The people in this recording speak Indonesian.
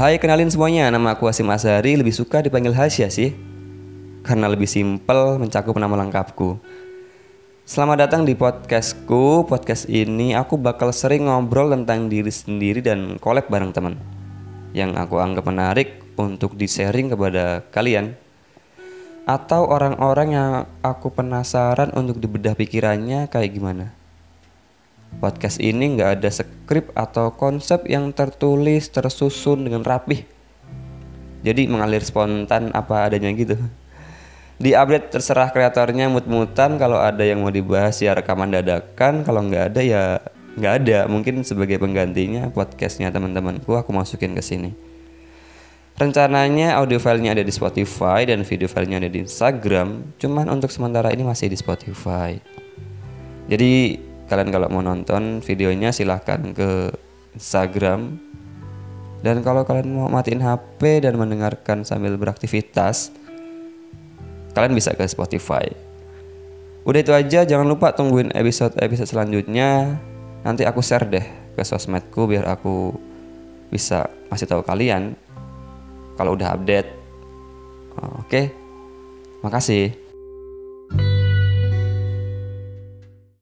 Hai kenalin semuanya, nama aku Asim Azhari, lebih suka dipanggil Hasya sih. Karena lebih simpel mencakup nama lengkapku. Selamat datang di podcastku. Podcast ini aku bakal sering ngobrol tentang diri sendiri dan collab bareng teman. Yang aku anggap menarik untuk di-sharing kepada kalian. Atau orang-orang yang aku penasaran untuk dibedah pikirannya kayak gimana Podcast ini nggak ada skrip atau konsep yang tertulis tersusun dengan rapih. Jadi mengalir spontan apa adanya gitu. Di update terserah kreatornya mut-mutan kalau ada yang mau dibahas ya rekaman dadakan kalau nggak ada ya nggak ada mungkin sebagai penggantinya podcastnya teman-temanku aku masukin ke sini. Rencananya audio filenya ada di Spotify dan video filenya ada di Instagram. Cuman untuk sementara ini masih di Spotify. Jadi kalian kalau mau nonton videonya silahkan ke Instagram. Dan kalau kalian mau matiin HP dan mendengarkan sambil beraktivitas kalian bisa ke Spotify. Udah itu aja jangan lupa tungguin episode-episode selanjutnya. Nanti aku share deh ke sosmedku biar aku bisa kasih tahu kalian kalau udah update. Oke makasih